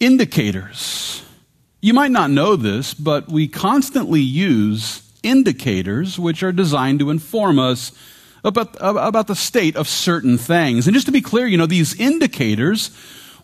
indicators. You might not know this, but we constantly use indicators which are designed to inform us about, about the state of certain things. And just to be clear, you know, these indicators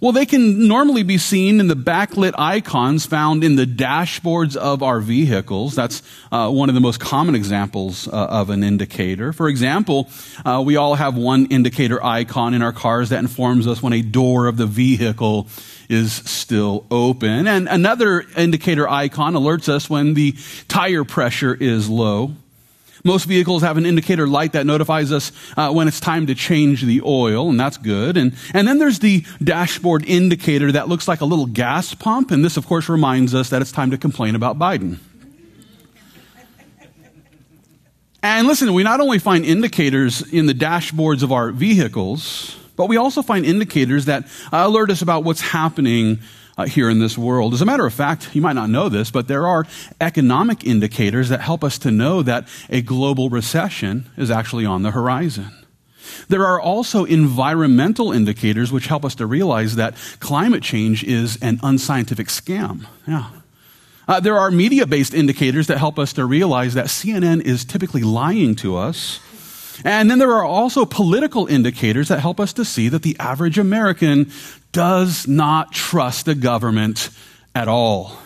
well, they can normally be seen in the backlit icons found in the dashboards of our vehicles. That's uh, one of the most common examples uh, of an indicator. For example, uh, we all have one indicator icon in our cars that informs us when a door of the vehicle is still open. And another indicator icon alerts us when the tire pressure is low. Most vehicles have an indicator light that notifies us uh, when it's time to change the oil, and that's good. And, and then there's the dashboard indicator that looks like a little gas pump, and this, of course, reminds us that it's time to complain about Biden. And listen, we not only find indicators in the dashboards of our vehicles, but we also find indicators that alert us about what's happening uh, here in this world. As a matter of fact, you might not know this, but there are economic indicators that help us to know that a global recession is actually on the horizon. There are also environmental indicators which help us to realize that climate change is an unscientific scam. Yeah. Uh, there are media based indicators that help us to realize that CNN is typically lying to us. And then there are also political indicators that help us to see that the average American does not trust the government at all.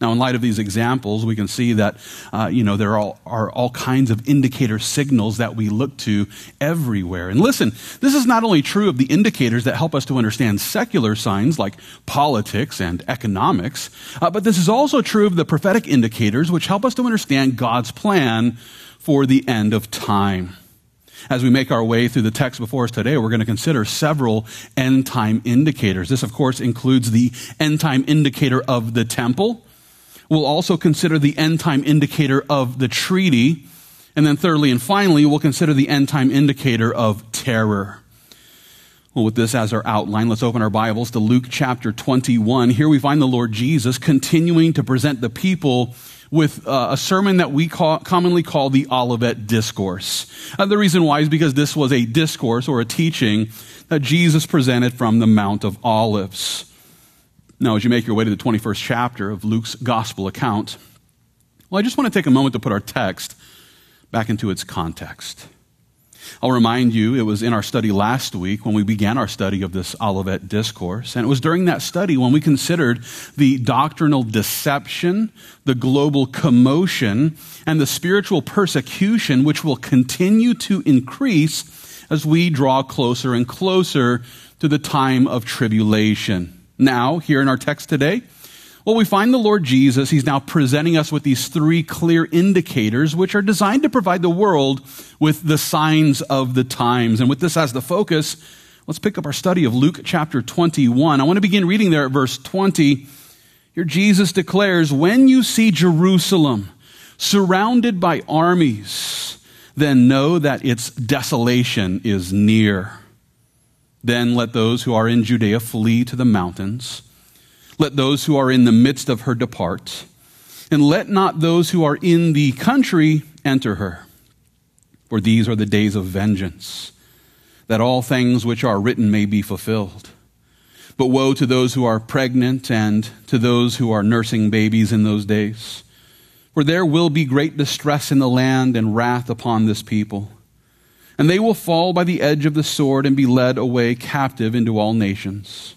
Now, in light of these examples, we can see that, uh, you know, there are all, are all kinds of indicator signals that we look to everywhere. And listen, this is not only true of the indicators that help us to understand secular signs like politics and economics, uh, but this is also true of the prophetic indicators which help us to understand God's plan for the end of time. As we make our way through the text before us today, we're going to consider several end time indicators. This, of course, includes the end time indicator of the temple. We'll also consider the end time indicator of the treaty. And then, thirdly and finally, we'll consider the end time indicator of terror. Well, with this as our outline, let's open our Bibles to Luke chapter 21. Here we find the Lord Jesus continuing to present the people with uh, a sermon that we call, commonly call the Olivet Discourse. Uh, the reason why is because this was a discourse or a teaching that Jesus presented from the Mount of Olives. Now, as you make your way to the 21st chapter of Luke's gospel account, well, I just want to take a moment to put our text back into its context. I'll remind you, it was in our study last week when we began our study of this Olivet Discourse. And it was during that study when we considered the doctrinal deception, the global commotion, and the spiritual persecution which will continue to increase as we draw closer and closer to the time of tribulation. Now, here in our text today, well, we find the Lord Jesus, he's now presenting us with these three clear indicators, which are designed to provide the world with the signs of the times. And with this as the focus, let's pick up our study of Luke chapter 21. I want to begin reading there at verse 20. Here Jesus declares, When you see Jerusalem surrounded by armies, then know that its desolation is near. Then let those who are in Judea flee to the mountains. Let those who are in the midst of her depart, and let not those who are in the country enter her. For these are the days of vengeance, that all things which are written may be fulfilled. But woe to those who are pregnant and to those who are nursing babies in those days. For there will be great distress in the land and wrath upon this people. And they will fall by the edge of the sword and be led away captive into all nations.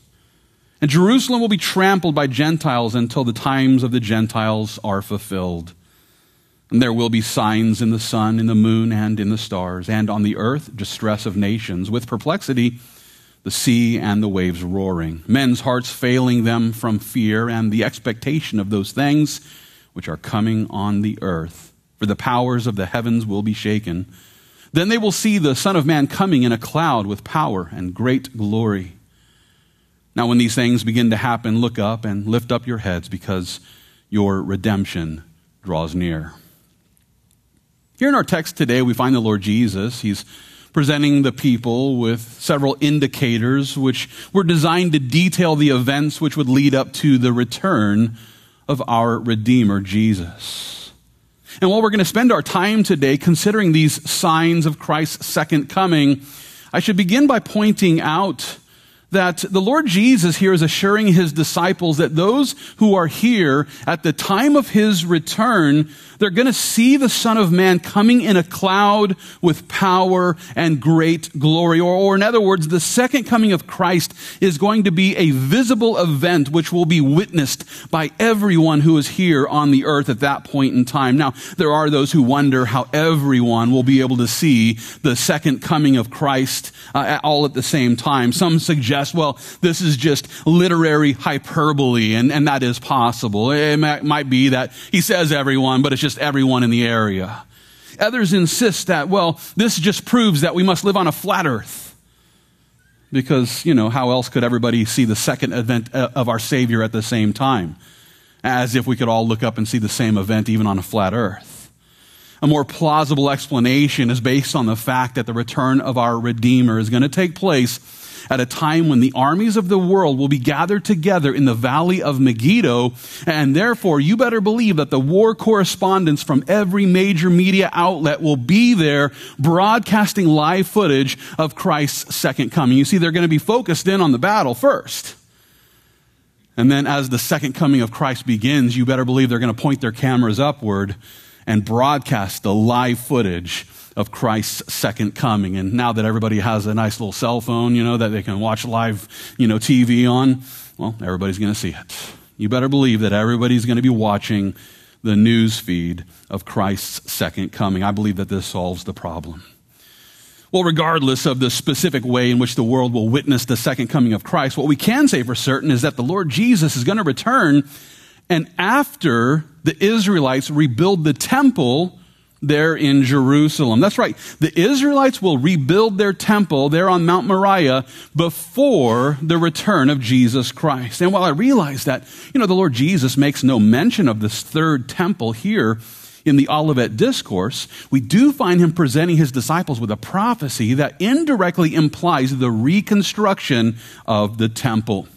And Jerusalem will be trampled by Gentiles until the times of the Gentiles are fulfilled. And there will be signs in the sun, in the moon, and in the stars, and on the earth distress of nations, with perplexity, the sea and the waves roaring, men's hearts failing them from fear and the expectation of those things which are coming on the earth. For the powers of the heavens will be shaken. Then they will see the Son of Man coming in a cloud with power and great glory. Now, when these things begin to happen, look up and lift up your heads because your redemption draws near. Here in our text today, we find the Lord Jesus. He's presenting the people with several indicators which were designed to detail the events which would lead up to the return of our Redeemer, Jesus. And while we're going to spend our time today considering these signs of Christ's second coming, I should begin by pointing out that the Lord Jesus here is assuring his disciples that those who are here at the time of his return, they're going to see the Son of Man coming in a cloud with power and great glory. Or, or in other words, the second coming of Christ is going to be a visible event which will be witnessed by everyone who is here on the earth at that point in time. Now, there are those who wonder how everyone will be able to see the second coming of Christ uh, all at the same time. Some suggest, well, this is just literary hyperbole, and, and that is possible. It might, might be that he says everyone, but it's just everyone in the area. Others insist that, well, this just proves that we must live on a flat earth. Because, you know, how else could everybody see the second event uh, of our Savior at the same time? As if we could all look up and see the same event even on a flat earth. A more plausible explanation is based on the fact that the return of our Redeemer is going to take place at a time when the armies of the world will be gathered together in the valley of Megiddo. And therefore, you better believe that the war correspondents from every major media outlet will be there broadcasting live footage of Christ's second coming. You see, they're going to be focused in on the battle first. And then as the second coming of Christ begins, you better believe they're going to point their cameras upward and broadcast the live footage of Christ's second coming. And now that everybody has a nice little cell phone, you know, that they can watch live, you know, TV on, well, everybody's going to see it. You better believe that everybody's going to be watching the news feed of Christ's second coming. I believe that this solves the problem. Well, regardless of the specific way in which the world will witness the second coming of Christ, what we can say for certain is that the Lord Jesus is going to return and after the Israelites rebuild the temple there in Jerusalem. That's right. The Israelites will rebuild their temple there on Mount Moriah before the return of Jesus Christ. And while I realize that, you know, the Lord Jesus makes no mention of this third temple here in the Olivet Discourse, we do find him presenting his disciples with a prophecy that indirectly implies the reconstruction of the temple.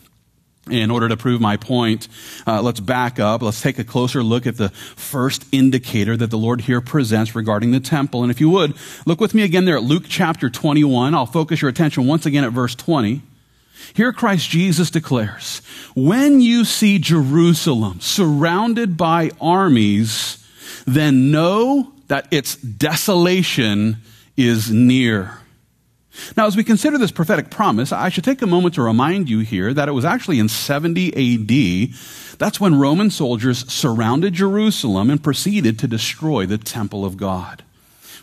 In order to prove my point, uh, let's back up. Let's take a closer look at the first indicator that the Lord here presents regarding the temple. And if you would, look with me again there at Luke chapter 21. I'll focus your attention once again at verse 20. Here Christ Jesus declares, When you see Jerusalem surrounded by armies, then know that its desolation is near. Now, as we consider this prophetic promise, I should take a moment to remind you here that it was actually in 70 AD. That's when Roman soldiers surrounded Jerusalem and proceeded to destroy the temple of God.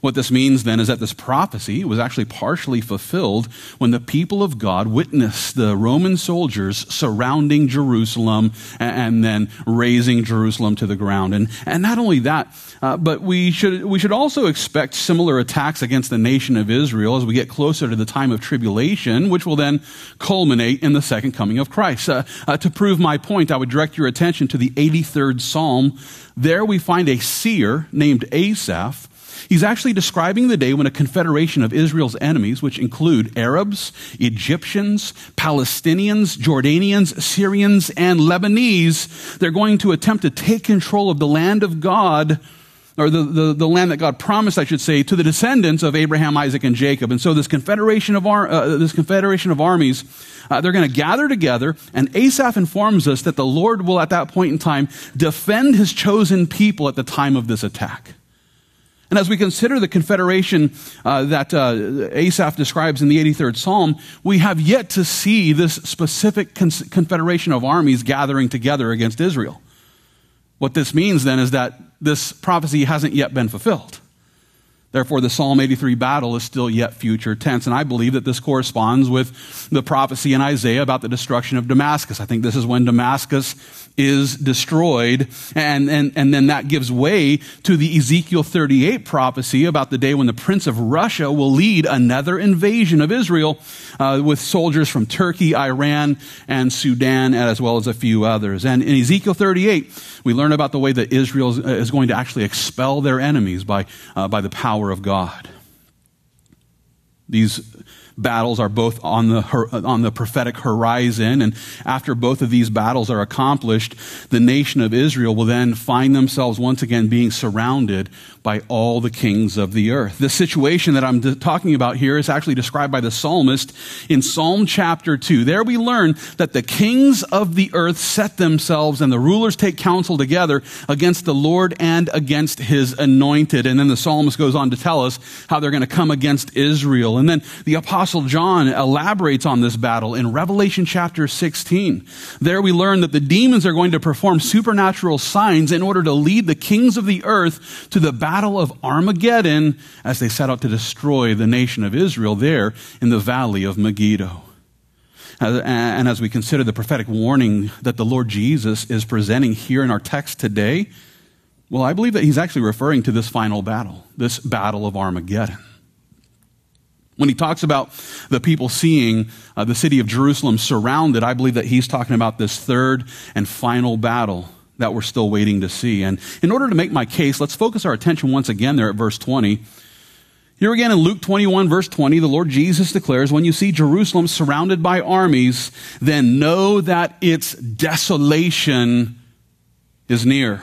What this means then is that this prophecy was actually partially fulfilled when the people of God witnessed the Roman soldiers surrounding Jerusalem and, then razing Jerusalem to the ground. And, and not only that, uh, but we should, we should also expect similar attacks against the nation of Israel as we get closer to the time of tribulation, which will then culminate in the second coming of Christ. Uh, uh, to prove my point, I would direct your attention to the 83rd Psalm. There we find a seer named Asaph He's actually describing the day when a confederation of Israel's enemies, which include Arabs, Egyptians, Palestinians, Jordanians, Syrians, and Lebanese, they're going to attempt to take control of the land of God or the, the, the, land that God promised, I should say, to the descendants of Abraham, Isaac, and Jacob. And so this confederation of, ar- uh, this confederation of armies, uh, they're going to gather together, and Asaph informs us that the Lord will at that point in time defend his chosen people at the time of this attack. And as we consider the confederation uh, that uh, Asaph describes in the 83rd Psalm, we have yet to see this specific con- confederation of armies gathering together against Israel. What this means then is that this prophecy hasn't yet been fulfilled. Therefore, the Psalm 83 battle is still yet future tense. And I believe that this corresponds with the prophecy in Isaiah about the destruction of Damascus. I think this is when Damascus is destroyed. And, and, and then that gives way to the Ezekiel 38 prophecy about the day when the prince of Russia will lead another invasion of Israel uh, with soldiers from Turkey, Iran, and Sudan, as well as a few others. And in Ezekiel 38, we learn about the way that Israel is going to actually expel their enemies by, uh, by the power of God. These battles are both on the, on the prophetic horizon. And after both of these battles are accomplished, the nation of Israel will then find themselves once again being surrounded by all the kings of the earth. The situation that I'm talking about here is actually described by the psalmist in Psalm chapter 2. There we learn that the kings of the earth set themselves and the rulers take counsel together against the Lord and against his anointed. And then the psalmist goes on to tell us how they're going to come against Israel. And then the apostle John elaborates on this battle in Revelation chapter 16. There we learn that the demons are going to perform supernatural signs in order to lead the kings of the earth to the battle of Armageddon as they set out to destroy the nation of Israel there in the valley of Megiddo. And as we consider the prophetic warning that the Lord Jesus is presenting here in our text today, well, I believe that he's actually referring to this final battle, this battle of Armageddon. When he talks about the people seeing uh, the city of Jerusalem surrounded, I believe that he's talking about this third and final battle that we're still waiting to see. And in order to make my case, let's focus our attention once again there at verse 20. Here again in Luke 21, verse 20, the Lord Jesus declares, When you see Jerusalem surrounded by armies, then know that its desolation is near.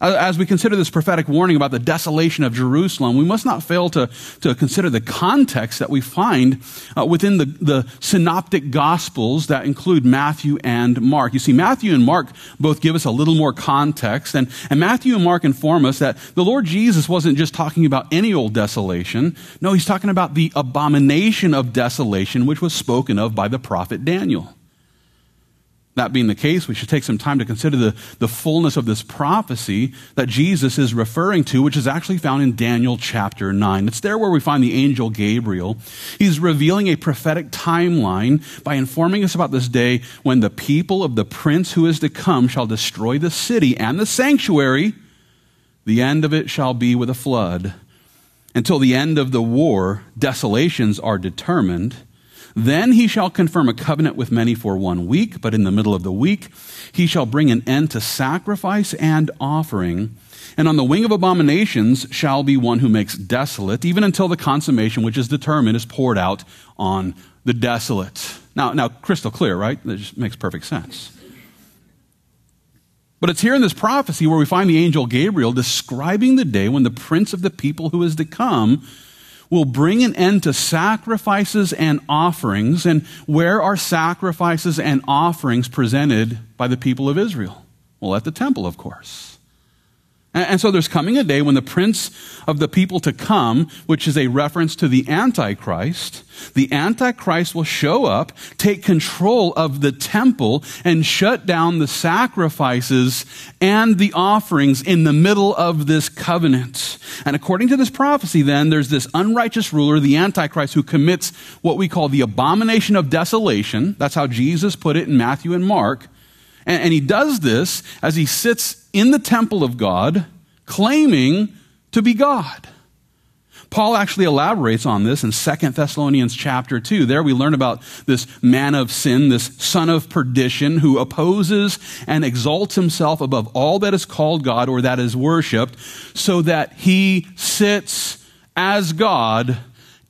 As we consider this prophetic warning about the desolation of Jerusalem, we must not fail to, to consider the context that we find uh, within the, the synoptic gospels that include Matthew and Mark. You see, Matthew and Mark both give us a little more context, and, and Matthew and Mark inform us that the Lord Jesus wasn't just talking about any old desolation. No, he's talking about the abomination of desolation, which was spoken of by the prophet Daniel. That being the case, we should take some time to consider the, the fullness of this prophecy that Jesus is referring to, which is actually found in Daniel chapter 9. It's there where we find the angel Gabriel. He's revealing a prophetic timeline by informing us about this day when the people of the prince who is to come shall destroy the city and the sanctuary. The end of it shall be with a flood. Until the end of the war, desolations are determined then he shall confirm a covenant with many for one week, but in the middle of the week he shall bring an end to sacrifice and offering. And on the wing of abominations shall be one who makes desolate, even until the consummation which is determined is poured out on the desolate. Now, now crystal clear, right? That just makes perfect sense. But it's here in this prophecy where we find the angel Gabriel describing the day when the prince of the people who is to come will bring an end to sacrifices and offerings. And where are sacrifices and offerings presented by the people of Israel? Well, at the temple, of course. And so there's coming a day when the prince of the people to come, which is a reference to the Antichrist, the Antichrist will show up, take control of the temple, and shut down the sacrifices and the offerings in the middle of this covenant. And according to this prophecy, then, there's this unrighteous ruler, the Antichrist, who commits what we call the abomination of desolation. That's how Jesus put it in Matthew and Mark. And, he does this as he sits in the temple of God, claiming to be God. Paul actually elaborates on this in 2 Thessalonians chapter 2. There we learn about this man of sin, this son of perdition, who opposes and exalts himself above all that is called God or that is worshiped, so that he sits as God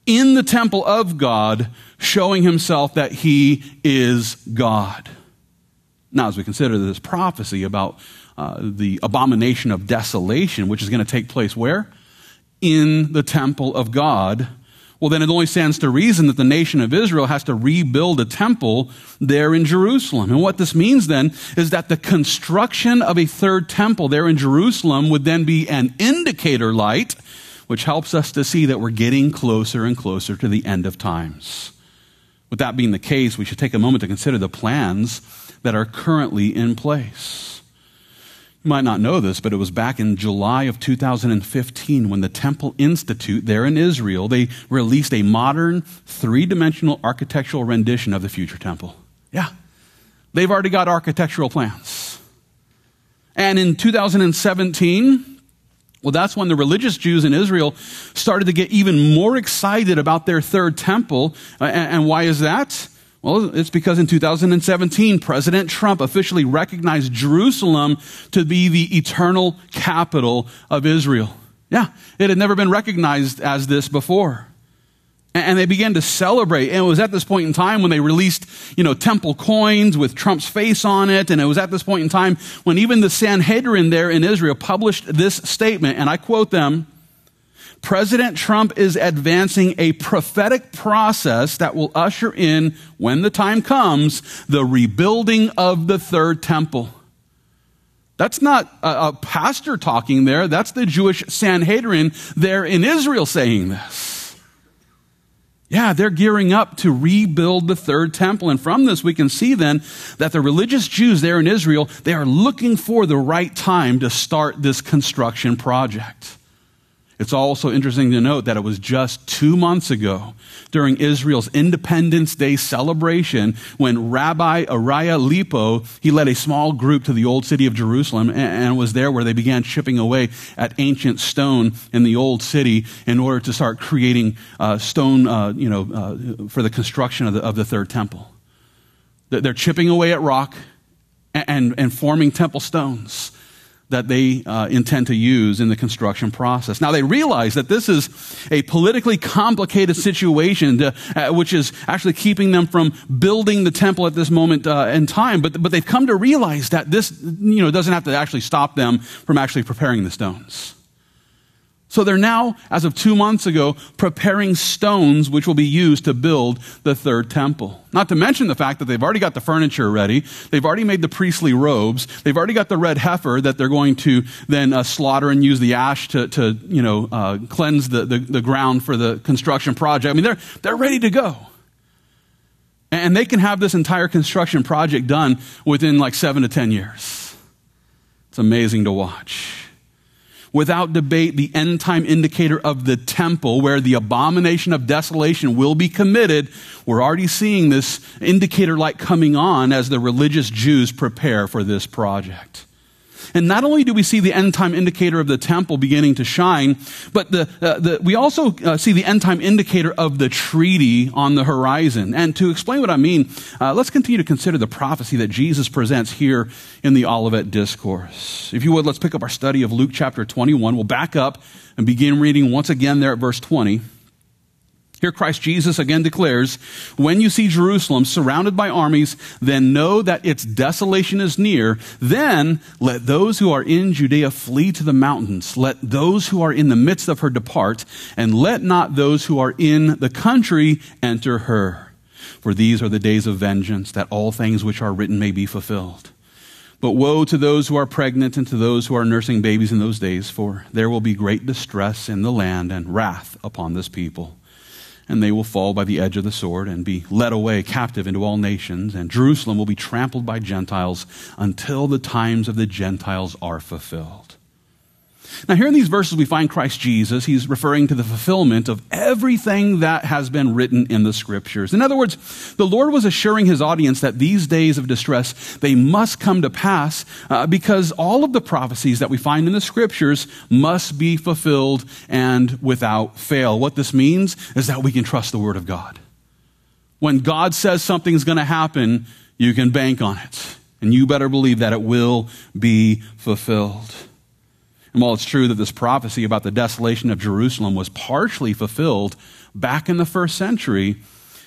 in the temple of God, showing himself that he is God. Now, as we consider this prophecy about uh, the abomination of desolation, which is going to take place where? In the temple of God. Well, then it only stands to reason that the nation of Israel has to rebuild a temple there in Jerusalem. And what this means then is that the construction of a third temple there in Jerusalem would then be an indicator light, which helps us to see that we're getting closer and closer to the end of times. With that being the case, we should take a moment to consider the plans that are currently in place. You might not know this, but it was back in July of 2015 when the Temple Institute there in Israel, they released a modern three-dimensional architectural rendition of the future temple. Yeah. They've already got architectural plans. And in 2017, well, that's when the religious Jews in Israel started to get even more excited about their third temple. And why is that? Well, it's because in 2017, President Trump officially recognized Jerusalem to be the eternal capital of Israel. Yeah, it had never been recognized as this before. And they began to celebrate. And it was at this point in time when they released, you know, temple coins with Trump's face on it. And it was at this point in time when even the Sanhedrin there in Israel published this statement. And I quote them President Trump is advancing a prophetic process that will usher in, when the time comes, the rebuilding of the third temple. That's not a, a pastor talking there. That's the Jewish Sanhedrin there in Israel saying this. Yeah, they're gearing up to rebuild the third temple. And from this, we can see then that the religious Jews there in Israel, they are looking for the right time to start this construction project. It's also interesting to note that it was just two months ago during Israel's Independence Day celebration when Rabbi Ariah Lipo, he led a small group to the old city of Jerusalem and, was there where they began chipping away at ancient stone in the old city in order to start creating uh, stone, uh, you know, uh, for the construction of the, of the third temple. They're chipping away at rock and, and, and forming temple stones that they uh, intend to use in the construction process. Now, they realize that this is a politically complicated situation, to, uh, which is actually keeping them from building the temple at this moment uh, in time. But, but they've come to realize that this you know, doesn't have to actually stop them from actually preparing the stones. So they're now, as of two months ago, preparing stones which will be used to build the third temple. Not to mention the fact that they've already got the furniture ready. They've already made the priestly robes. They've already got the red heifer that they're going to then uh, slaughter and use the ash to, to you know, uh, cleanse the, the, the ground for the construction project. I mean, they're, they're ready to go. And they can have this entire construction project done within like seven to ten years. It's amazing to watch without debate the end time indicator of the temple where the abomination of desolation will be committed. We're already seeing this indicator light coming on as the religious Jews prepare for this project. And not only do we see the end time indicator of the temple beginning to shine, but the, uh, the, we also uh, see the end time indicator of the treaty on the horizon. And to explain what I mean, uh, let's continue to consider the prophecy that Jesus presents here in the Olivet Discourse. If you would, let's pick up our study of Luke chapter 21. We'll back up and begin reading once again there at verse 20. Here Christ Jesus again declares, when you see Jerusalem surrounded by armies, then know that its desolation is near. Then let those who are in Judea flee to the mountains. Let those who are in the midst of her depart, and let not those who are in the country enter her. For these are the days of vengeance, that all things which are written may be fulfilled. But woe to those who are pregnant and to those who are nursing babies in those days, for there will be great distress in the land and wrath upon this people and they will fall by the edge of the sword and be led away captive into all nations, and Jerusalem will be trampled by Gentiles until the times of the Gentiles are fulfilled. Now, here in these verses, we find Christ Jesus. He's referring to the fulfillment of everything that has been written in the scriptures. In other words, the Lord was assuring his audience that these days of distress, they must come to pass uh, because all of the prophecies that we find in the scriptures must be fulfilled and without fail. What this means is that we can trust the word of God. When God says something's going to happen, you can bank on it. And you better believe that it will be fulfilled. And while it's true that this prophecy about the desolation of Jerusalem was partially fulfilled back in the first century,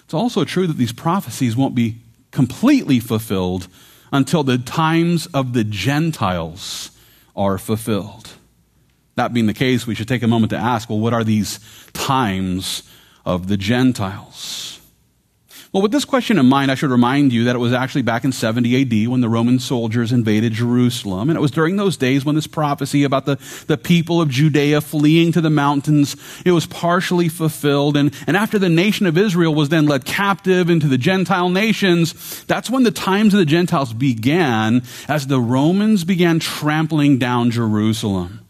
it's also true that these prophecies won't be completely fulfilled until the times of the Gentiles are fulfilled. That being the case, we should take a moment to ask well, what are these times of the Gentiles? Well, with this question in mind, I should remind you that it was actually back in 70 AD when the Roman soldiers invaded Jerusalem. And it was during those days when this prophecy about the, the people of Judea fleeing to the mountains, it was partially fulfilled. And, and after the nation of Israel was then led captive into the Gentile nations, that's when the times of the Gentiles began as the Romans began trampling down Jerusalem.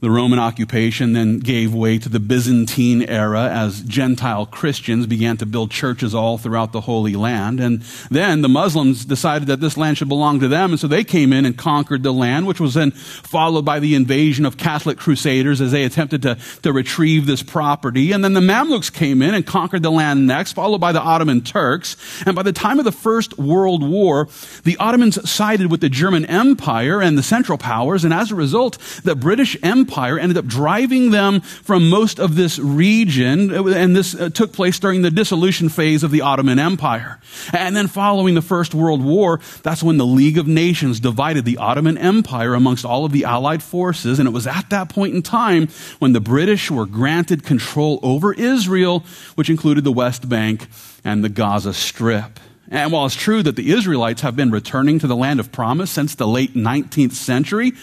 The Roman occupation then gave way to the Byzantine era as Gentile Christians began to build churches all throughout the Holy Land. And then the Muslims decided that this land should belong to them, and so they came in and conquered the land, which was then followed by the invasion of Catholic crusaders as they attempted to, to retrieve this property. And then the Mamluks came in and conquered the land next, followed by the Ottoman Turks. And by the time of the First World War, the Ottomans sided with the German Empire and the Central Powers, and as a result, the British Empire Empire ended up driving them from most of this region, and this uh, took place during the dissolution phase of the Ottoman Empire. And then following the First World War, that's when the League of Nations divided the Ottoman Empire amongst all of the Allied forces, and it was at that point in time when the British were granted control over Israel, which included the West Bank and the Gaza Strip. And while it's true that the Israelites have been returning to the land of promise since the late 19th century,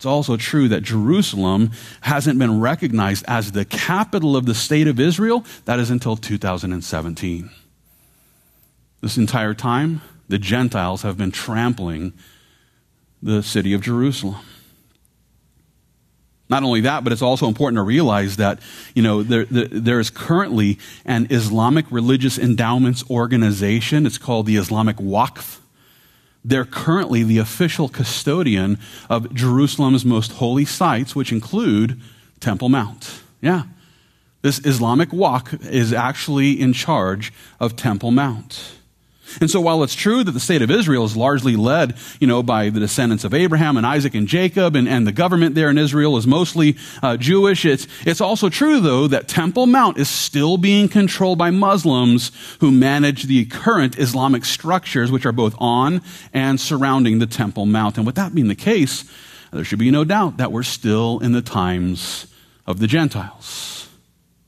it's also true that Jerusalem hasn't been recognized as the capital of the state of Israel. That is until 2017. This entire time, the Gentiles have been trampling the city of Jerusalem. Not only that, but it's also important to realize that, you know, there, there, there is currently an Islamic Religious Endowments Organization. It's called the Islamic Waqf. They're currently the official custodian of Jerusalem's most holy sites, which include Temple Mount. Yeah. This Islamic Waqf is actually in charge of Temple Mount. And so while it's true that the state of Israel is largely led, you know, by the descendants of Abraham and Isaac and Jacob, and, and the government there in Israel is mostly uh, Jewish, it's, it's also true, though, that Temple Mount is still being controlled by Muslims who manage the current Islamic structures, which are both on and surrounding the Temple Mount. And with that being the case, there should be no doubt that we're still in the times of the Gentiles.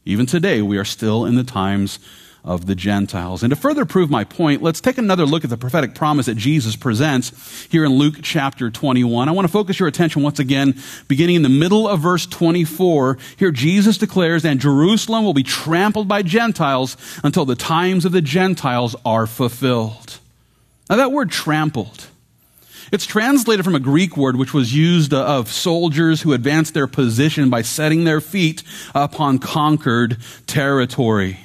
Even today, we are still in the times of the Gentiles. And to further prove my point, let's take another look at the prophetic promise that Jesus presents here in Luke chapter 21. I want to focus your attention once again, beginning in the middle of verse 24. Here Jesus declares that Jerusalem will be trampled by Gentiles until the times of the Gentiles are fulfilled. Now that word trampled, it's translated from a Greek word which was used uh, of soldiers who advanced their position by setting their feet upon conquered territory.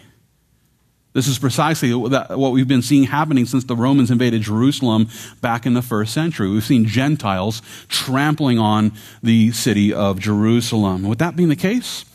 This is precisely what we've been seeing happening since the Romans invaded Jerusalem back in the first century. We've seen Gentiles trampling on the city of Jerusalem. With that being the case,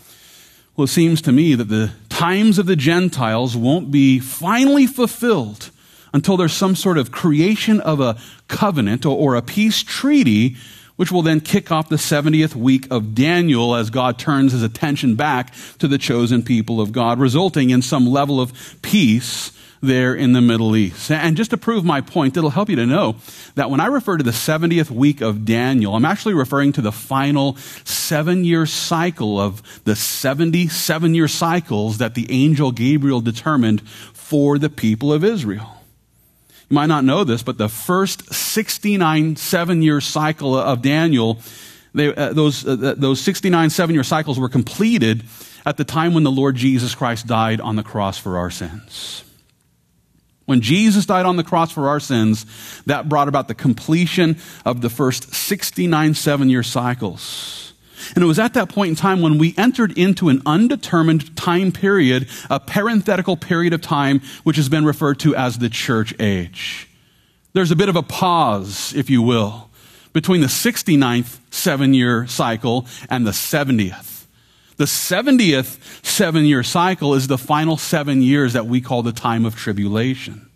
well, it seems to me that the times of the Gentiles won't be finally fulfilled until there's some sort of creation of a covenant or, a peace treaty which will then kick off the 70th week of Daniel as God turns his attention back to the chosen people of God, resulting in some level of peace there in the Middle East. And just to prove my point, it'll help you to know that when I refer to the 70th week of Daniel, I'm actually referring to the final seven year cycle of the 77 year cycles that the angel Gabriel determined for the people of Israel. Might not know this, but the first 69 seven year cycle of Daniel, they, uh, those, uh, those 69 seven year cycles were completed at the time when the Lord Jesus Christ died on the cross for our sins. When Jesus died on the cross for our sins, that brought about the completion of the first 69 seven year cycles. And it was at that point in time when we entered into an undetermined time period, a parenthetical period of time, which has been referred to as the church age. There's a bit of a pause, if you will, between the 69th seven year cycle and the 70th. The 70th seven year cycle is the final seven years that we call the time of tribulation.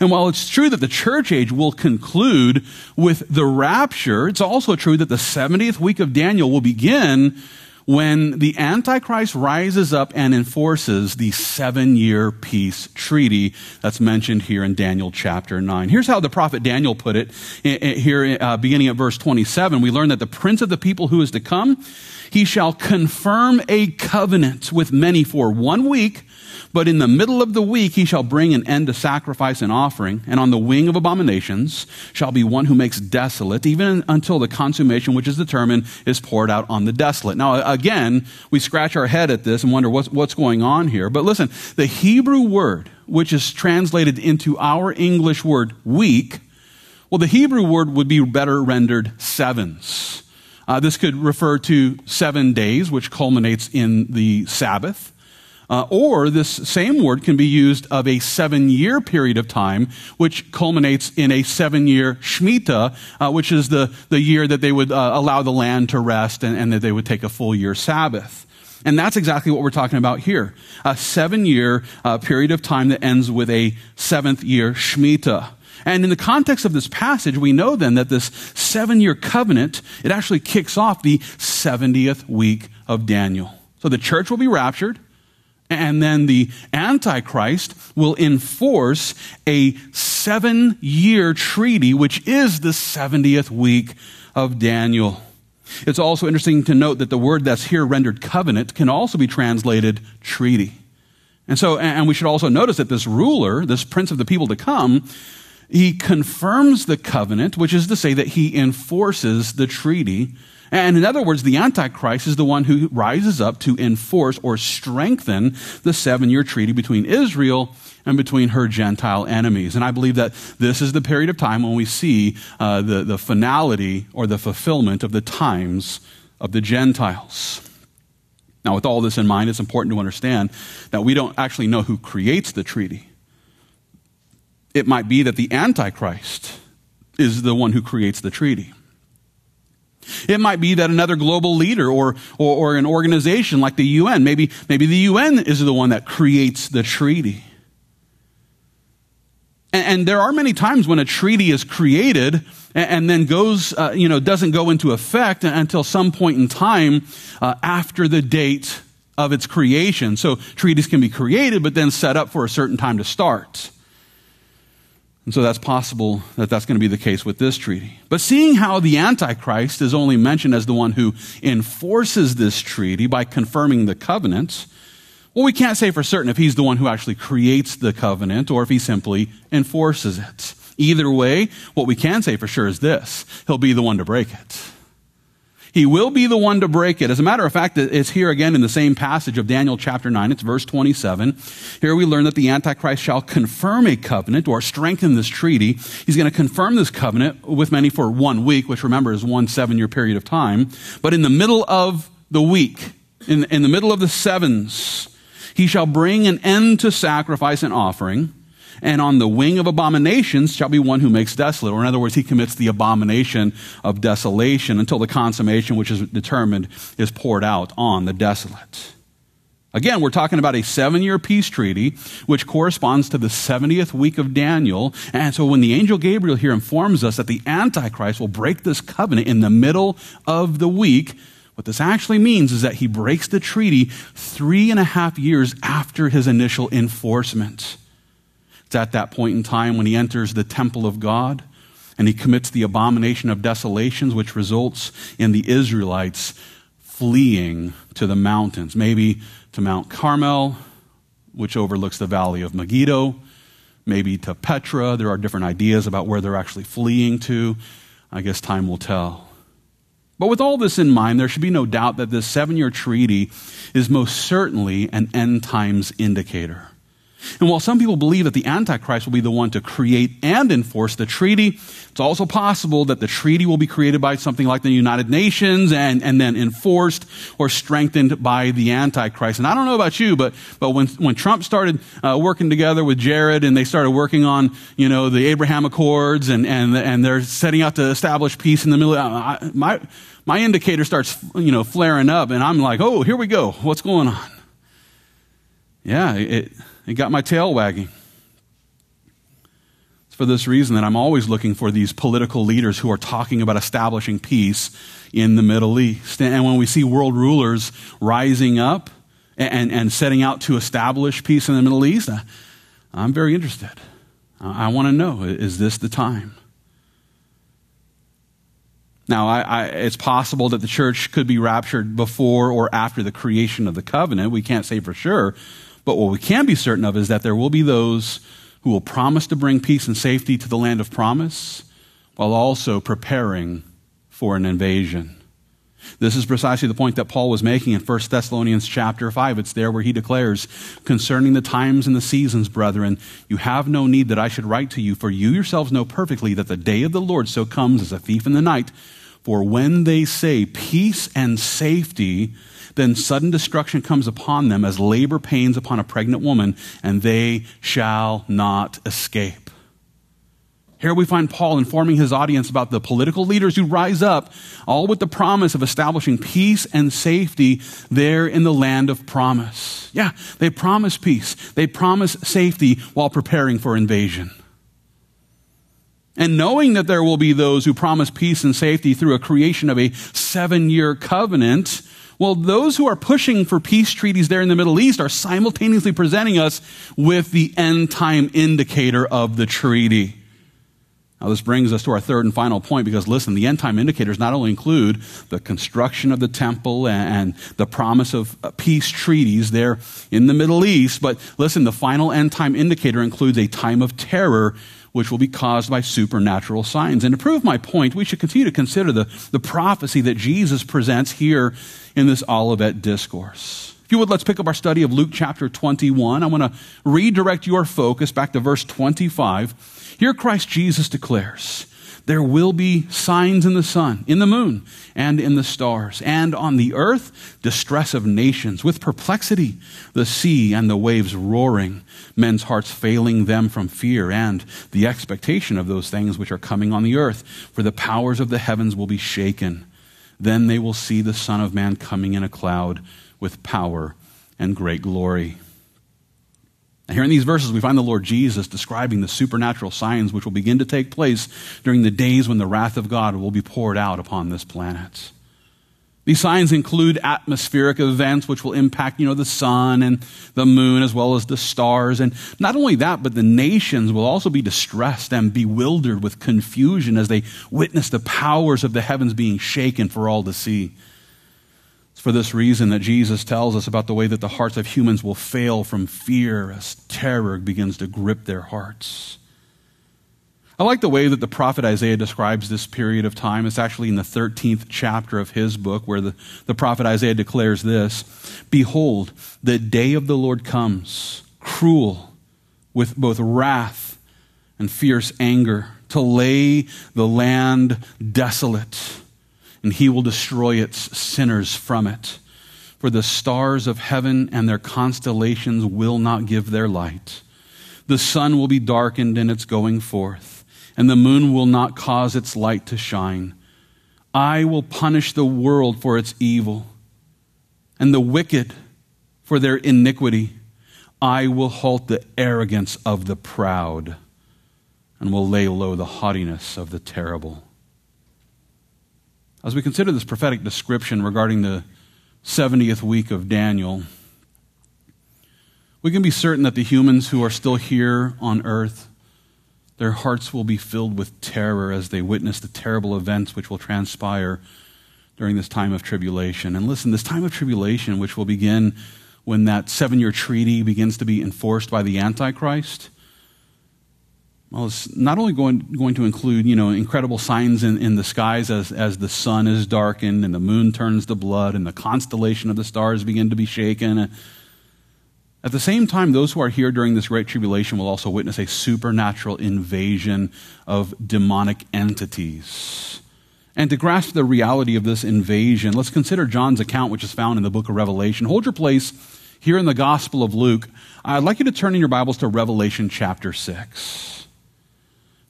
And while it's true that the church age will conclude with the rapture, it's also true that the 70th week of Daniel will begin when the Antichrist rises up and enforces the seven year peace treaty that's mentioned here in Daniel chapter 9. Here's how the prophet Daniel put it eh, eh, here, eh, uh, beginning at verse 27. We learn that the prince of the people who is to come, he shall confirm a covenant with many for one week but in the middle of the week he shall bring an end to sacrifice and offering, and on the wing of abominations shall be one who makes desolate, even until the consummation which is determined is poured out on the desolate. Now, again, we scratch our head at this and wonder what's, what's going on here. But listen, the Hebrew word, which is translated into our English word week, well, the Hebrew word would be better rendered sevens. Uh, this could refer to seven days, which culminates in the Sabbath. Uh, or this same word can be used of a seven year period of time, which culminates in a seven year Shemitah, uh, which is the, the year that they would uh, allow the land to rest and, and, that they would take a full year Sabbath. And that's exactly what we're talking about here. A seven year uh, period of time that ends with a seventh year Shemitah. And in the context of this passage, we know then that this seven year covenant, it actually kicks off the 70th week of Daniel. So the church will be raptured, and then the Antichrist will enforce a seven year treaty, which is the 70th week of Daniel. It's also interesting to note that the word that's here rendered covenant can also be translated treaty. And so, and we should also notice that this ruler, this prince of the people to come, he confirms the covenant, which is to say that he enforces the treaty. And in other words, the Antichrist is the one who rises up to enforce or strengthen the seven year treaty between Israel and between her Gentile enemies. And I believe that this is the period of time when we see uh, the, the finality or the fulfillment of the times of the Gentiles. Now, with all this in mind, it's important to understand that we don't actually know who creates the treaty. It might be that the Antichrist is the one who creates the treaty. It might be that another global leader or, or, or, an organization like the UN, maybe, maybe the UN is the one that creates the treaty. And, and there are many times when a treaty is created and, and then goes, uh, you know, doesn't go into effect until some point in time uh, after the date of its creation. So treaties can be created, but then set up for a certain time to start. And so that's possible that that's going to be the case with this treaty. But seeing how the Antichrist is only mentioned as the one who enforces this treaty by confirming the covenant, well, we can't say for certain if he's the one who actually creates the covenant or if he simply enforces it. Either way, what we can say for sure is this he'll be the one to break it. He will be the one to break it. As a matter of fact, it's here again in the same passage of Daniel chapter 9. It's verse 27. Here we learn that the Antichrist shall confirm a covenant or strengthen this treaty. He's going to confirm this covenant with many for one week, which remember is one seven year period of time. But in the middle of the week, in, in the middle of the sevens, he shall bring an end to sacrifice and offering and on the wing of abominations shall be one who makes desolate. Or in other words, he commits the abomination of desolation until the consummation which is determined is poured out on the desolate. Again, we're talking about a seven year peace treaty, which corresponds to the 70th week of Daniel. And so when the angel Gabriel here informs us that the Antichrist will break this covenant in the middle of the week, what this actually means is that he breaks the treaty three and a half years after his initial enforcement. It's at that point in time when he enters the temple of God and he commits the abomination of desolations, which results in the Israelites fleeing to the mountains, maybe to Mount Carmel, which overlooks the valley of Megiddo, maybe to Petra. There are different ideas about where they're actually fleeing to. I guess time will tell. But with all this in mind, there should be no doubt that this seven year treaty is most certainly an end times indicator. And while some people believe that the Antichrist will be the one to create and enforce the treaty, it's also possible that the treaty will be created by something like the United Nations and, and then enforced or strengthened by the Antichrist. And I don't know about you, but, but when, when Trump started uh, working together with Jared and they started working on, you know, the Abraham Accords and, and, and they're setting out to establish peace in the Middle, I, my, my indicator starts, you know, flaring up and I'm like, oh, here we go. What's going on? Yeah, it, it got my tail wagging. It's for this reason that I'm always looking for these political leaders who are talking about establishing peace in the Middle East. And when we see world rulers rising up and, and setting out to establish peace in the Middle East, uh, I'm very interested. I want to know is this the time? Now, I, I, it's possible that the church could be raptured before or after the creation of the covenant. We can't say for sure. But what we can be certain of is that there will be those who will promise to bring peace and safety to the land of promise while also preparing for an invasion. This is precisely the point that Paul was making in 1 Thessalonians chapter 5. It's there where he declares, Concerning the times and the seasons, brethren, you have no need that I should write to you, for you yourselves know perfectly that the day of the Lord so comes as a thief in the night. For when they say peace and safety, then sudden destruction comes upon them as labor pains upon a pregnant woman, and they shall not escape. Here we find Paul informing his audience about the political leaders who rise up, all with the promise of establishing peace and safety there in the land of promise. Yeah, they promise peace. They promise safety while preparing for invasion. And knowing that there will be those who promise peace and safety through a creation of a seven year covenant, well, those who are pushing for peace treaties there in the Middle East are simultaneously presenting us with the end time indicator of the treaty. Now, this brings us to our third and final point because, listen, the end time indicators not only include the construction of the temple and, the promise of uh, peace treaties there in the Middle East, but listen, the final end time indicator includes a time of terror which will be caused by supernatural signs. And to prove my point, we should continue to consider the, the prophecy that Jesus presents here in this Olivet discourse. If you would, let's pick up our study of Luke chapter 21. I want to redirect your focus back to verse 25 here, Christ Jesus declares, there will be signs in the sun, in the moon, and in the stars, and on the earth, distress of nations, with perplexity, the sea and the waves roaring, men's hearts failing them from fear and the expectation of those things which are coming on the earth. For the powers of the heavens will be shaken. Then they will see the Son of Man coming in a cloud with power and great glory. Here in these verses, we find the Lord Jesus describing the supernatural signs which will begin to take place during the days when the wrath of God will be poured out upon this planet. These signs include atmospheric events which will impact, you know, the sun and the moon as well as the stars. And not only that, but the nations will also be distressed and bewildered with confusion as they witness the powers of the heavens being shaken for all to see It's for this reason that Jesus tells us about the way that the hearts of humans will fail from fear as terror begins to grip their hearts. I like the way that the prophet Isaiah describes this period of time. It's actually in the 13th chapter of his book where the, the prophet Isaiah declares this Behold, the day of the Lord comes, cruel, with both wrath and fierce anger, to lay the land desolate and he will destroy its sinners from it. For the stars of heaven and their constellations will not give their light. The sun will be darkened in its going forth, and the moon will not cause its light to shine. I will punish the world for its evil, and the wicked for their iniquity. I will halt the arrogance of the proud, and will lay low the haughtiness of the terrible. As we consider this prophetic description regarding the 70th week of Daniel, we can be certain that the humans who are still here on earth, their hearts will be filled with terror as they witness the terrible events which will transpire during this time of tribulation. And listen, this time of tribulation, which will begin when that seven year treaty begins to be enforced by the Antichrist, well, it's not only going, going to include, you know, incredible signs in, in the skies as, as the sun is darkened and the moon turns to blood and the constellation of the stars begin to be shaken. At the same time, those who are here during this great tribulation will also witness a supernatural invasion of demonic entities. And to grasp the reality of this invasion, let's consider John's account, which is found in the book of Revelation. Hold your place here in the Gospel of Luke. I'd like you to turn in your Bibles to Revelation chapter 6.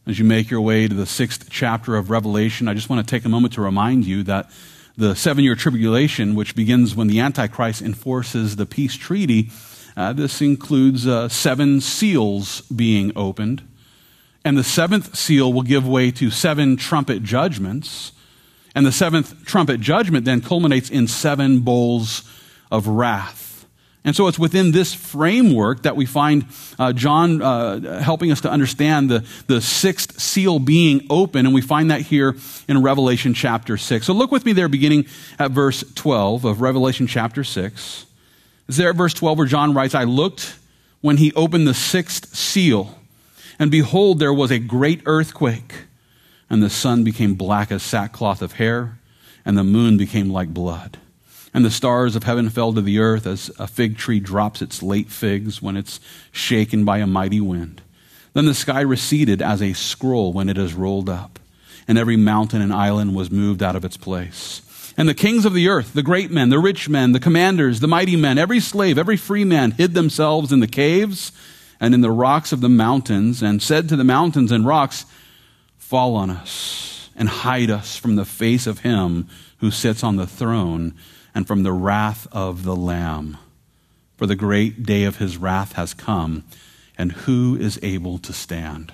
As you make your way to the sixth chapter of Revelation, I just want to take a moment to remind you that the seven year tribulation, which begins when the Antichrist enforces the peace treaty, uh, this includes uh, seven seals being opened. And the seventh seal will give way to seven trumpet judgments. And the seventh trumpet judgment then culminates in seven bowls of wrath. And so it's within this framework that we find uh, John uh, helping us to understand the, the sixth seal being open, and we find that here in Revelation chapter 6. So look with me there, beginning at verse 12 of Revelation chapter 6. It's there at verse 12 where John writes, I looked when he opened the sixth seal, and behold, there was a great earthquake, and the sun became black as sackcloth of hair, and the moon became like blood and the stars of heaven fell to the earth as a fig tree drops its late figs when it's shaken by a mighty wind. Then the sky receded as a scroll when it is rolled up, and every mountain and island was moved out of its place. And the kings of the earth, the great men, the rich men, the commanders, the mighty men, every slave, every free man hid themselves in the caves and in the rocks of the mountains, and said to the mountains and rocks, fall on us and hide us from the face of him who sits on the throne and from the wrath of the Lamb. For the great day of his wrath has come, and who is able to stand?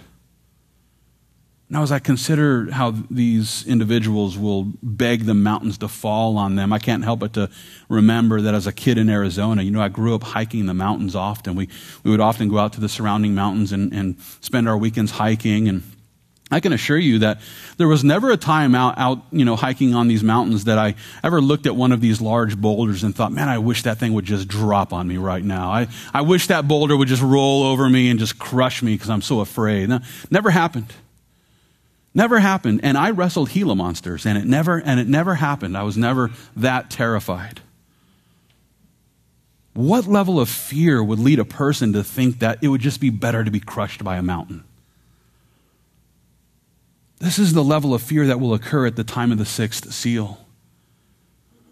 Now, as I consider how these individuals will beg the mountains to fall on them, I can't help but to remember that as a kid in Arizona, you know, I grew up hiking the mountains often. We, we would often go out to the surrounding mountains and, and spend our weekends hiking. And I can assure you that there was never a time out, out, you know, hiking on these mountains that I ever looked at one of these large boulders and thought, man, I wish that thing would just drop on me right now. I, I wish that boulder would just roll over me and just crush me because I'm so afraid. No, never happened. Never happened. And I wrestled Gila monsters, and it never and it never happened. I was never that terrified. What level of fear would lead a person to think that it would just be better to be crushed by a mountain? This is the level of fear that will occur at the time of the sixth seal.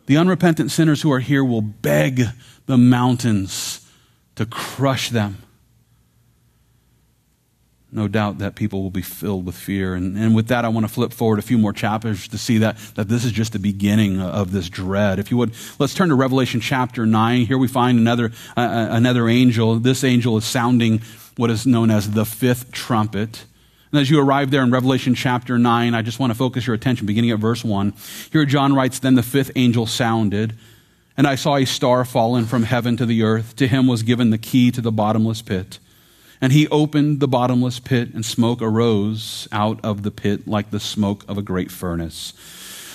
The unrepentant sinners who are here will beg the mountains to crush them no doubt that people will be filled with fear. And, and with that, I want to flip forward a few more chapters to see that, that this is just the beginning of this dread. If you would, let's turn to Revelation chapter 9. Here we find another, uh, uh, another angel. This angel is sounding what is known as the fifth trumpet. And as you arrive there in Revelation chapter 9, I just want to focus your attention beginning at verse 1. Here John writes, Then the fifth angel sounded, and I saw a star fallen from heaven to the earth. To him was given the key to the bottomless pit. And he opened the bottomless pit, and smoke arose out of the pit like the smoke of a great furnace.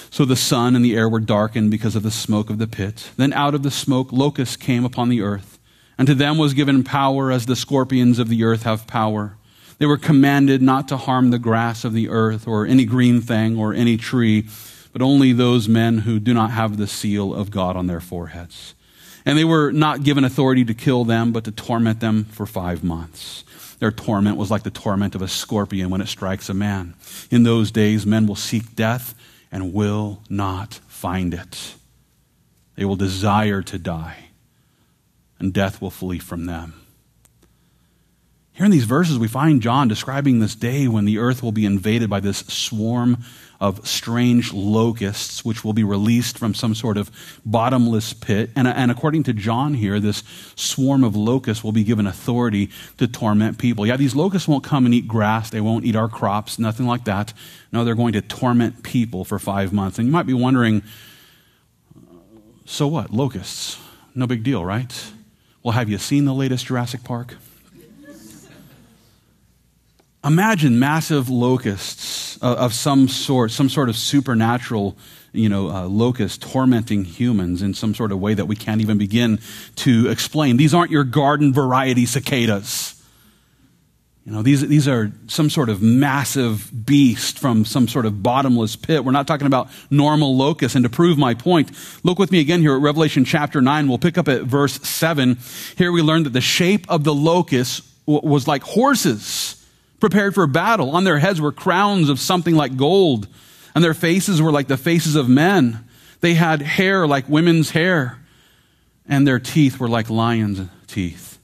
So the sun and the air were darkened because of the smoke of the pit. Then out of the smoke locusts came upon the earth, and to them was given power as the scorpions of the earth have power. They were commanded not to harm the grass of the earth, or any green thing, or any tree, but only those men who do not have the seal of God on their foreheads. And they were not given authority to kill them, but to torment them for five months. Their torment was like the torment of a scorpion when it strikes a man. In those days, men will seek death and will not find it. They will desire to die, and death will flee from them. Here in these verses, we find John describing this day when the earth will be invaded by this swarm of strange locusts, which will be released from some sort of bottomless pit. And, and according to John here, this swarm of locusts will be given authority to torment people. Yeah, these locusts won't come and eat grass, they won't eat our crops, nothing like that. No, they're going to torment people for five months. And you might be wondering, so what? Locusts. No big deal, right? Well, have you seen the latest Jurassic Park? Imagine massive locusts of some sort, some sort of supernatural, you know, uh, locust tormenting humans in some sort of way that we can't even begin to explain. These aren't your garden variety cicadas. You know, these, these are some sort of massive beast from some sort of bottomless pit. We're not talking about normal locusts. And to prove my point, look with me again here at Revelation chapter 9. We'll pick up at verse 7. Here we learn that the shape of the locust was like horses prepared for battle. On their heads were crowns of something like gold, and their faces were like the faces of men. They had hair like women's hair, and their teeth were like lions' teeth.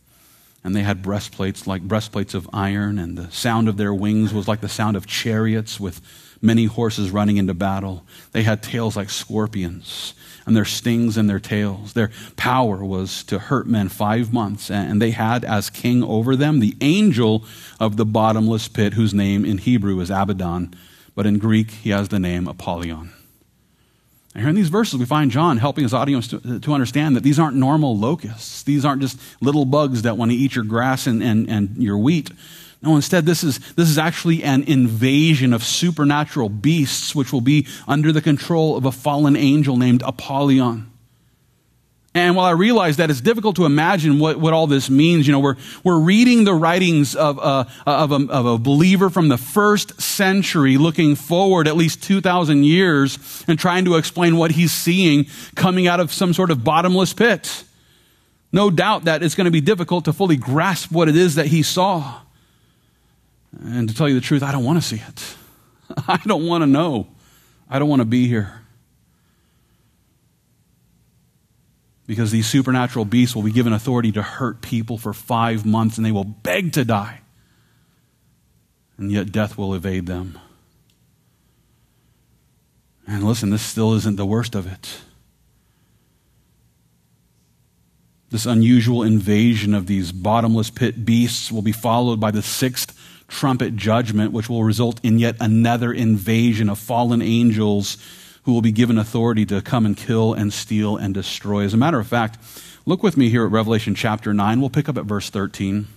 And they had breastplates like breastplates of iron, and the sound of their wings was like the sound of chariots with many horses running into battle. They had tails like scorpions, and their stings and their tails. Their power was to hurt men five months, and they had as king over them the angel of the bottomless pit, whose name in Hebrew is Abaddon, but in Greek he has the name Apollyon. And here in these verses, we find John helping his audience to, to, understand that these aren't normal locusts. These aren't just little bugs that want to eat your grass and, and, and your wheat. No, instead, this is, this is actually an invasion of supernatural beasts, which will be under the control of a fallen angel named Apollyon. And while I realize that it's difficult to imagine what, what all this means, you know, we're, we're reading the writings of, uh, of, a, of a believer from the first century looking forward at least 2,000 years and trying to explain what he's seeing coming out of some sort of bottomless pit. No doubt that it's going to be difficult to fully grasp what it is that he saw. And to tell you the truth, I don't want to see it. I don't want to know. I don't want to be here. Because these supernatural beasts will be given authority to hurt people for five months and they will beg to die. And yet death will evade them. And listen, this still isn't the worst of it. This unusual invasion of these bottomless pit beasts will be followed by the sixth trumpet judgment, which will result in yet another invasion of fallen angels who will be given authority to come and kill and steal and destroy. As a matter of fact, look with me here at Revelation chapter 9. We'll pick up at verse 13.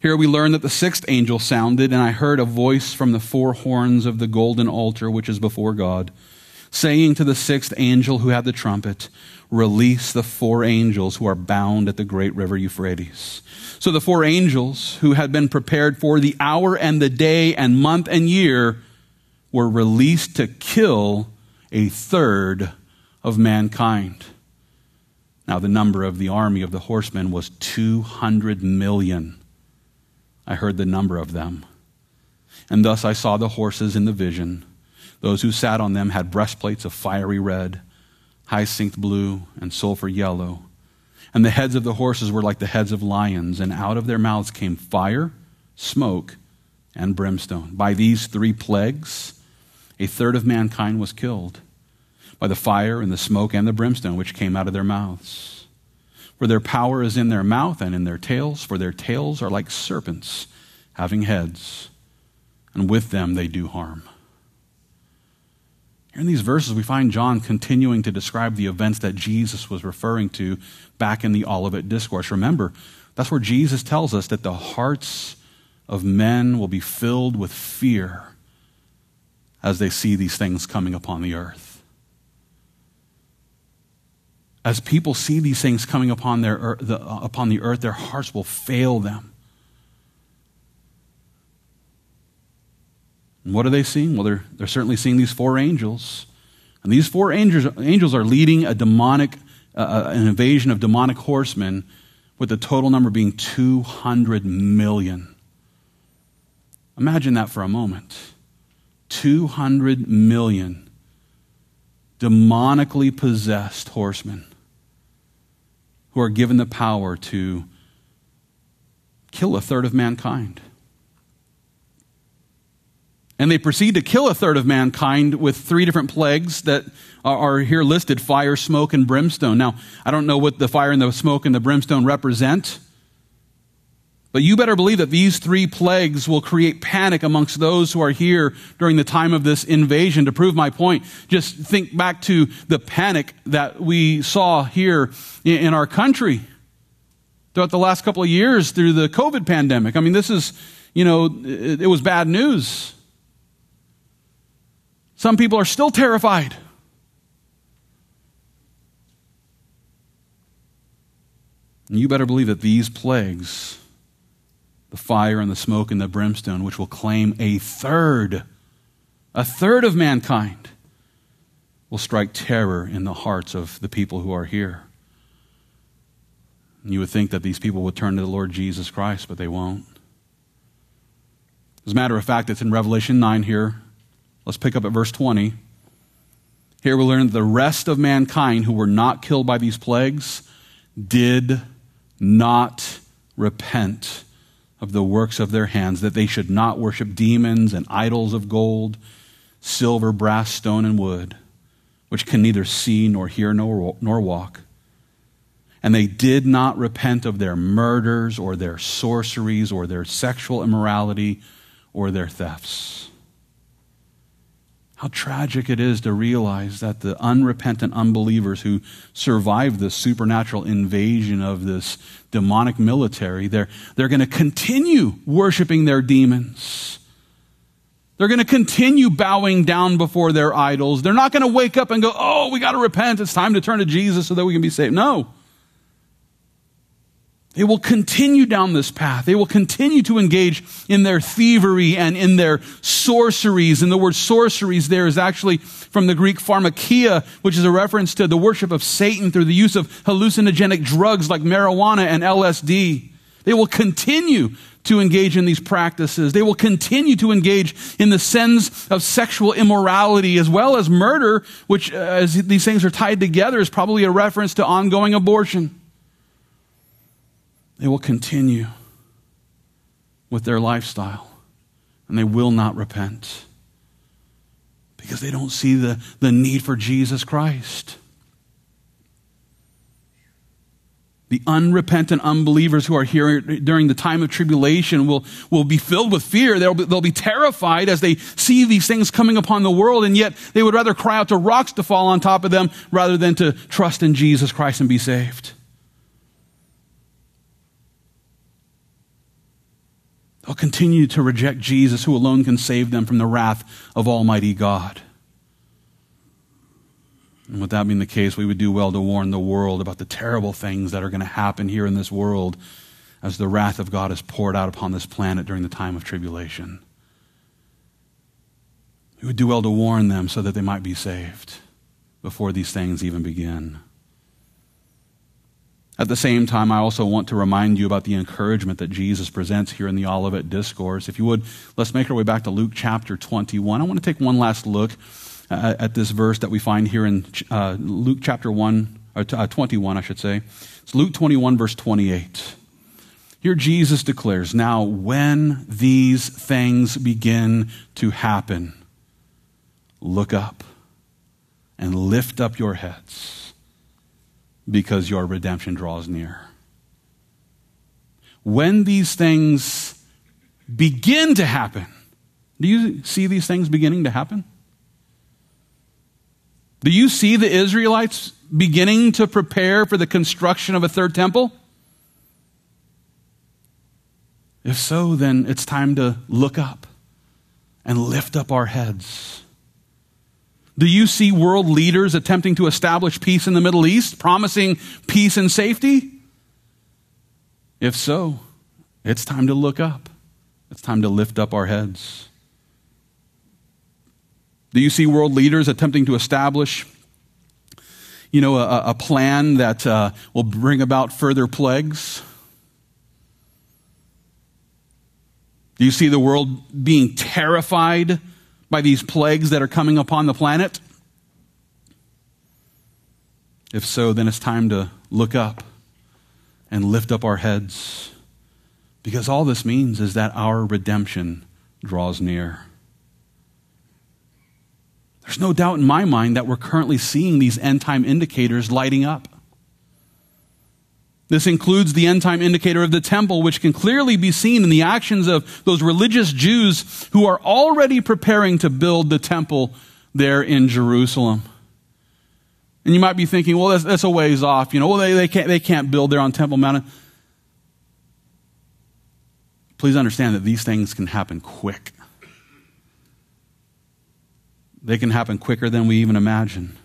Here we learn that the sixth angel sounded, and I heard a voice from the four horns of the golden altar which is before God, saying to the sixth angel who had the trumpet, Release the four angels who are bound at the great river Euphrates. So the four angels who had been prepared for the hour and the day and month and year were released to kill a third of mankind. Now, the number of the army of the horsemen was 200 million. I heard the number of them. And thus I saw the horses in the vision. Those who sat on them had breastplates of fiery red, hyacinth blue, and sulfur yellow. And the heads of the horses were like the heads of lions, and out of their mouths came fire, smoke, and brimstone. By these three plagues, a third of mankind was killed by the fire and the smoke and the brimstone which came out of their mouths. For their power is in their mouth and in their tails, for their tails are like serpents having heads, and with them they do harm. In these verses, we find John continuing to describe the events that Jesus was referring to back in the Olivet Discourse. Remember, that's where Jesus tells us that the hearts of men will be filled with fear as they see these things coming upon the earth. As people see these things coming upon, their, the, upon the earth, their hearts will fail them. And what are they seeing? Well, they're, they're certainly seeing these four angels. And these four angels, angels are leading a demonic, uh, uh an invasion of demonic horsemen, with the total number being 200 million. Imagine that for a moment. 200 million demonically possessed horsemen who are given the power to kill a third of mankind. And they proceed to kill a third of mankind with three different plagues that are here listed fire, smoke, and brimstone. Now, I don't know what the fire and the smoke and the brimstone represent. But you better believe that these three plagues will create panic amongst those who are here during the time of this invasion. To prove my point, just think back to the panic that we saw here in our country throughout the last couple of years through the COVID pandemic. I mean, this is, you know, it was bad news. Some people are still terrified. And you better believe that these plagues the fire and the smoke and the brimstone, which will claim a third, a third of mankind, will strike terror in the hearts of the people who are here. And you would think that these people would turn to the Lord Jesus Christ, but they won't. As a matter of fact, it's in Revelation 9 here. Let's pick up at verse 20. Here we learn that the rest of mankind who were not killed by these plagues did not repent of the works of their hands, that they should not worship demons and idols of gold, silver, brass, stone, and wood, which can neither see nor hear nor, nor walk. And they did not repent of their murders or their sorceries or their sexual immorality or their thefts. How tragic it is to realize that the unrepentant unbelievers who survived the supernatural invasion of this demonic military, they're, they're going to continue worshiping their demons. They're going to continue bowing down before their idols. They're not going to wake up and go, oh, we got to repent. It's time to turn to Jesus so that we can be saved. No. They will continue down this path. They will continue to engage in their thievery and in their sorceries. And the word sorceries there is actually from the Greek pharmakia, which is a reference to the worship of Satan through the use of hallucinogenic drugs like marijuana and LSD. They will continue to engage in these practices. They will continue to engage in the sins of sexual immorality as well as murder, which, uh, as these things are tied together, is probably a reference to ongoing abortion. They will continue with their lifestyle and they will not repent Because they don't see the, the need for Jesus Christ. The unrepentant unbelievers who are here during the time of tribulation will, will be filled with fear. They'll be, they'll be terrified as they see these things coming upon the world, and yet they would rather cry out to rocks to fall on top of them rather than to trust in Jesus Christ and be saved. They'll continue to reject Jesus, who alone can save them from the wrath of Almighty God. And with that being the case, we would do well to warn the world about the terrible things that are going to happen here in this world as the wrath of God is poured out upon this planet during the time of tribulation. We would do well to warn them so that they might be saved before these things even begin. At the same time, I also want to remind you about the encouragement that Jesus presents here in the Olivet Discourse. If you would, let's make our way back to Luke chapter 21. I want to take one last look uh, at this verse that we find here in uh, Luke chapter 1, or uh, 21, I should say. It's Luke 21, verse 28. Here Jesus declares, Now, when these things begin to happen, look up and lift up your heads because your redemption draws near. When these things begin to happen, do you see these things beginning to happen? Do you see the Israelites beginning to prepare for the construction of a third temple? If so, then it's time to look up and lift up our heads. Do you see world leaders attempting to establish peace in the Middle East, promising peace and safety? If so, it's time to look up. It's time to lift up our heads. Do you see world leaders attempting to establish, you know, a, a plan that uh, will bring about further plagues? Do you see the world being terrified by these plagues that are coming upon the planet? If so, then it's time to look up and lift up our heads because all this means is that our redemption draws near. There's no doubt in my mind that we're currently seeing these end time indicators lighting up. This includes the end time indicator of the temple, which can clearly be seen in the actions of those religious Jews who are already preparing to build the temple there in Jerusalem. And you might be thinking, well, that's, that's a ways off. You know, well, they, they, can't, they can't build there on Temple Mountain. Please understand that these things can happen quick. They can happen quicker than we even imagine.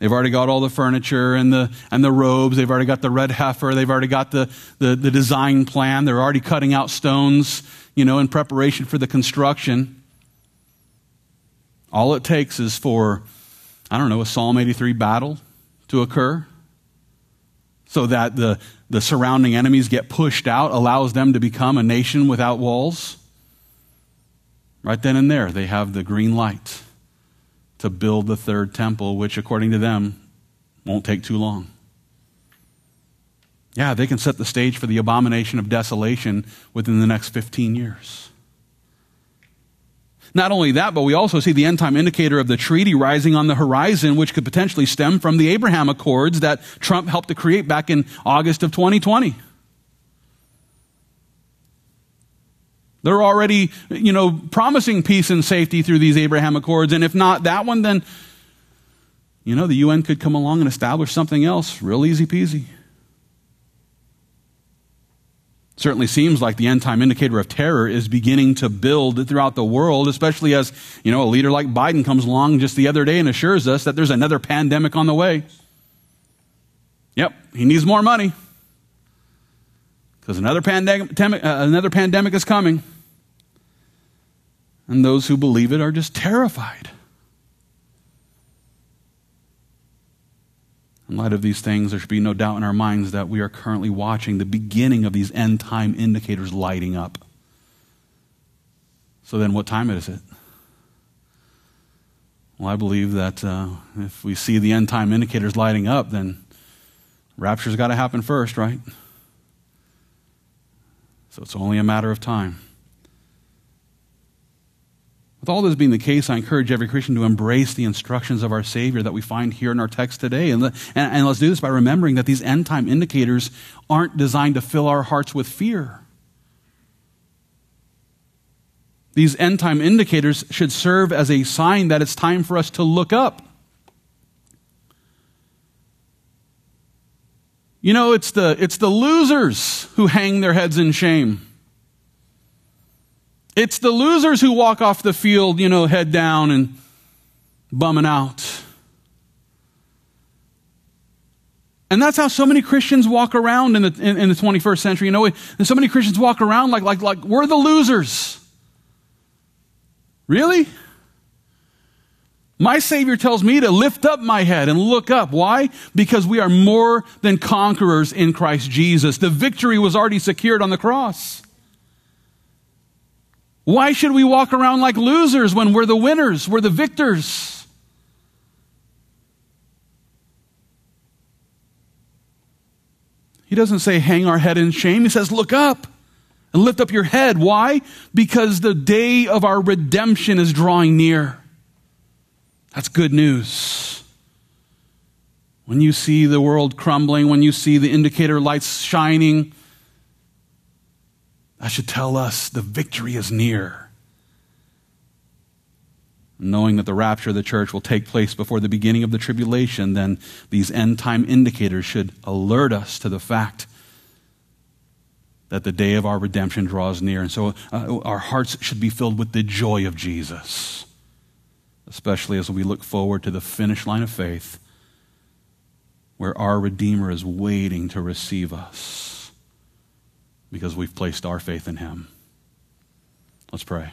They've already got all the furniture and the, and the robes. They've already got the red heifer. They've already got the, the, the design plan. They're already cutting out stones, you know, in preparation for the construction. All it takes is for, I don't know, a Psalm 83 battle to occur so that the, the surrounding enemies get pushed out, allows them to become a nation without walls. Right then and there, they have the green light to build the third temple, which, according to them, won't take too long. Yeah, they can set the stage for the abomination of desolation within the next 15 years. Not only that, but we also see the end time indicator of the treaty rising on the horizon, which could potentially stem from the Abraham Accords that Trump helped to create back in August of 2020. They're already, you know, promising peace and safety through these Abraham Accords. And if not that one, then, you know, the UN could come along and establish something else real easy peasy. Certainly seems like the end time indicator of terror is beginning to build throughout the world, especially as, you know, a leader like Biden comes along just the other day and assures us that there's another pandemic on the way. Yep, he needs more money because another pandemic, uh, another pandemic is coming. And those who believe it are just terrified. In light of these things, there should be no doubt in our minds that we are currently watching the beginning of these end time indicators lighting up. So then, what time is it? Well, I believe that uh, if we see the end time indicators lighting up, then rapture's got to happen first, right? So it's only a matter of time. With all this being the case, I encourage every Christian to embrace the instructions of our Savior that we find here in our text today. And, and, and let's do this by remembering that these end time indicators aren't designed to fill our hearts with fear. These end time indicators should serve as a sign that it's time for us to look up. You know, it's the, it's the losers who hang their heads in shame. It's the losers who walk off the field, you know, head down and bumming out. And that's how so many Christians walk around in the, in, in the 21st century. You know, and so many Christians walk around like, like, like we're the losers. Really? My Savior tells me to lift up my head and look up. Why? Because we are more than conquerors in Christ Jesus. The victory was already secured on the cross. Why should we walk around like losers when we're the winners? We're the victors. He doesn't say hang our head in shame. He says look up and lift up your head. Why? Because the day of our redemption is drawing near. That's good news. When you see the world crumbling, when you see the indicator lights shining, that should tell us the victory is near. Knowing that the rapture of the church will take place before the beginning of the tribulation, then these end time indicators should alert us to the fact that the day of our redemption draws near. And so uh, our hearts should be filled with the joy of Jesus, especially as we look forward to the finish line of faith where our Redeemer is waiting to receive us because we've placed our faith in him. Let's pray.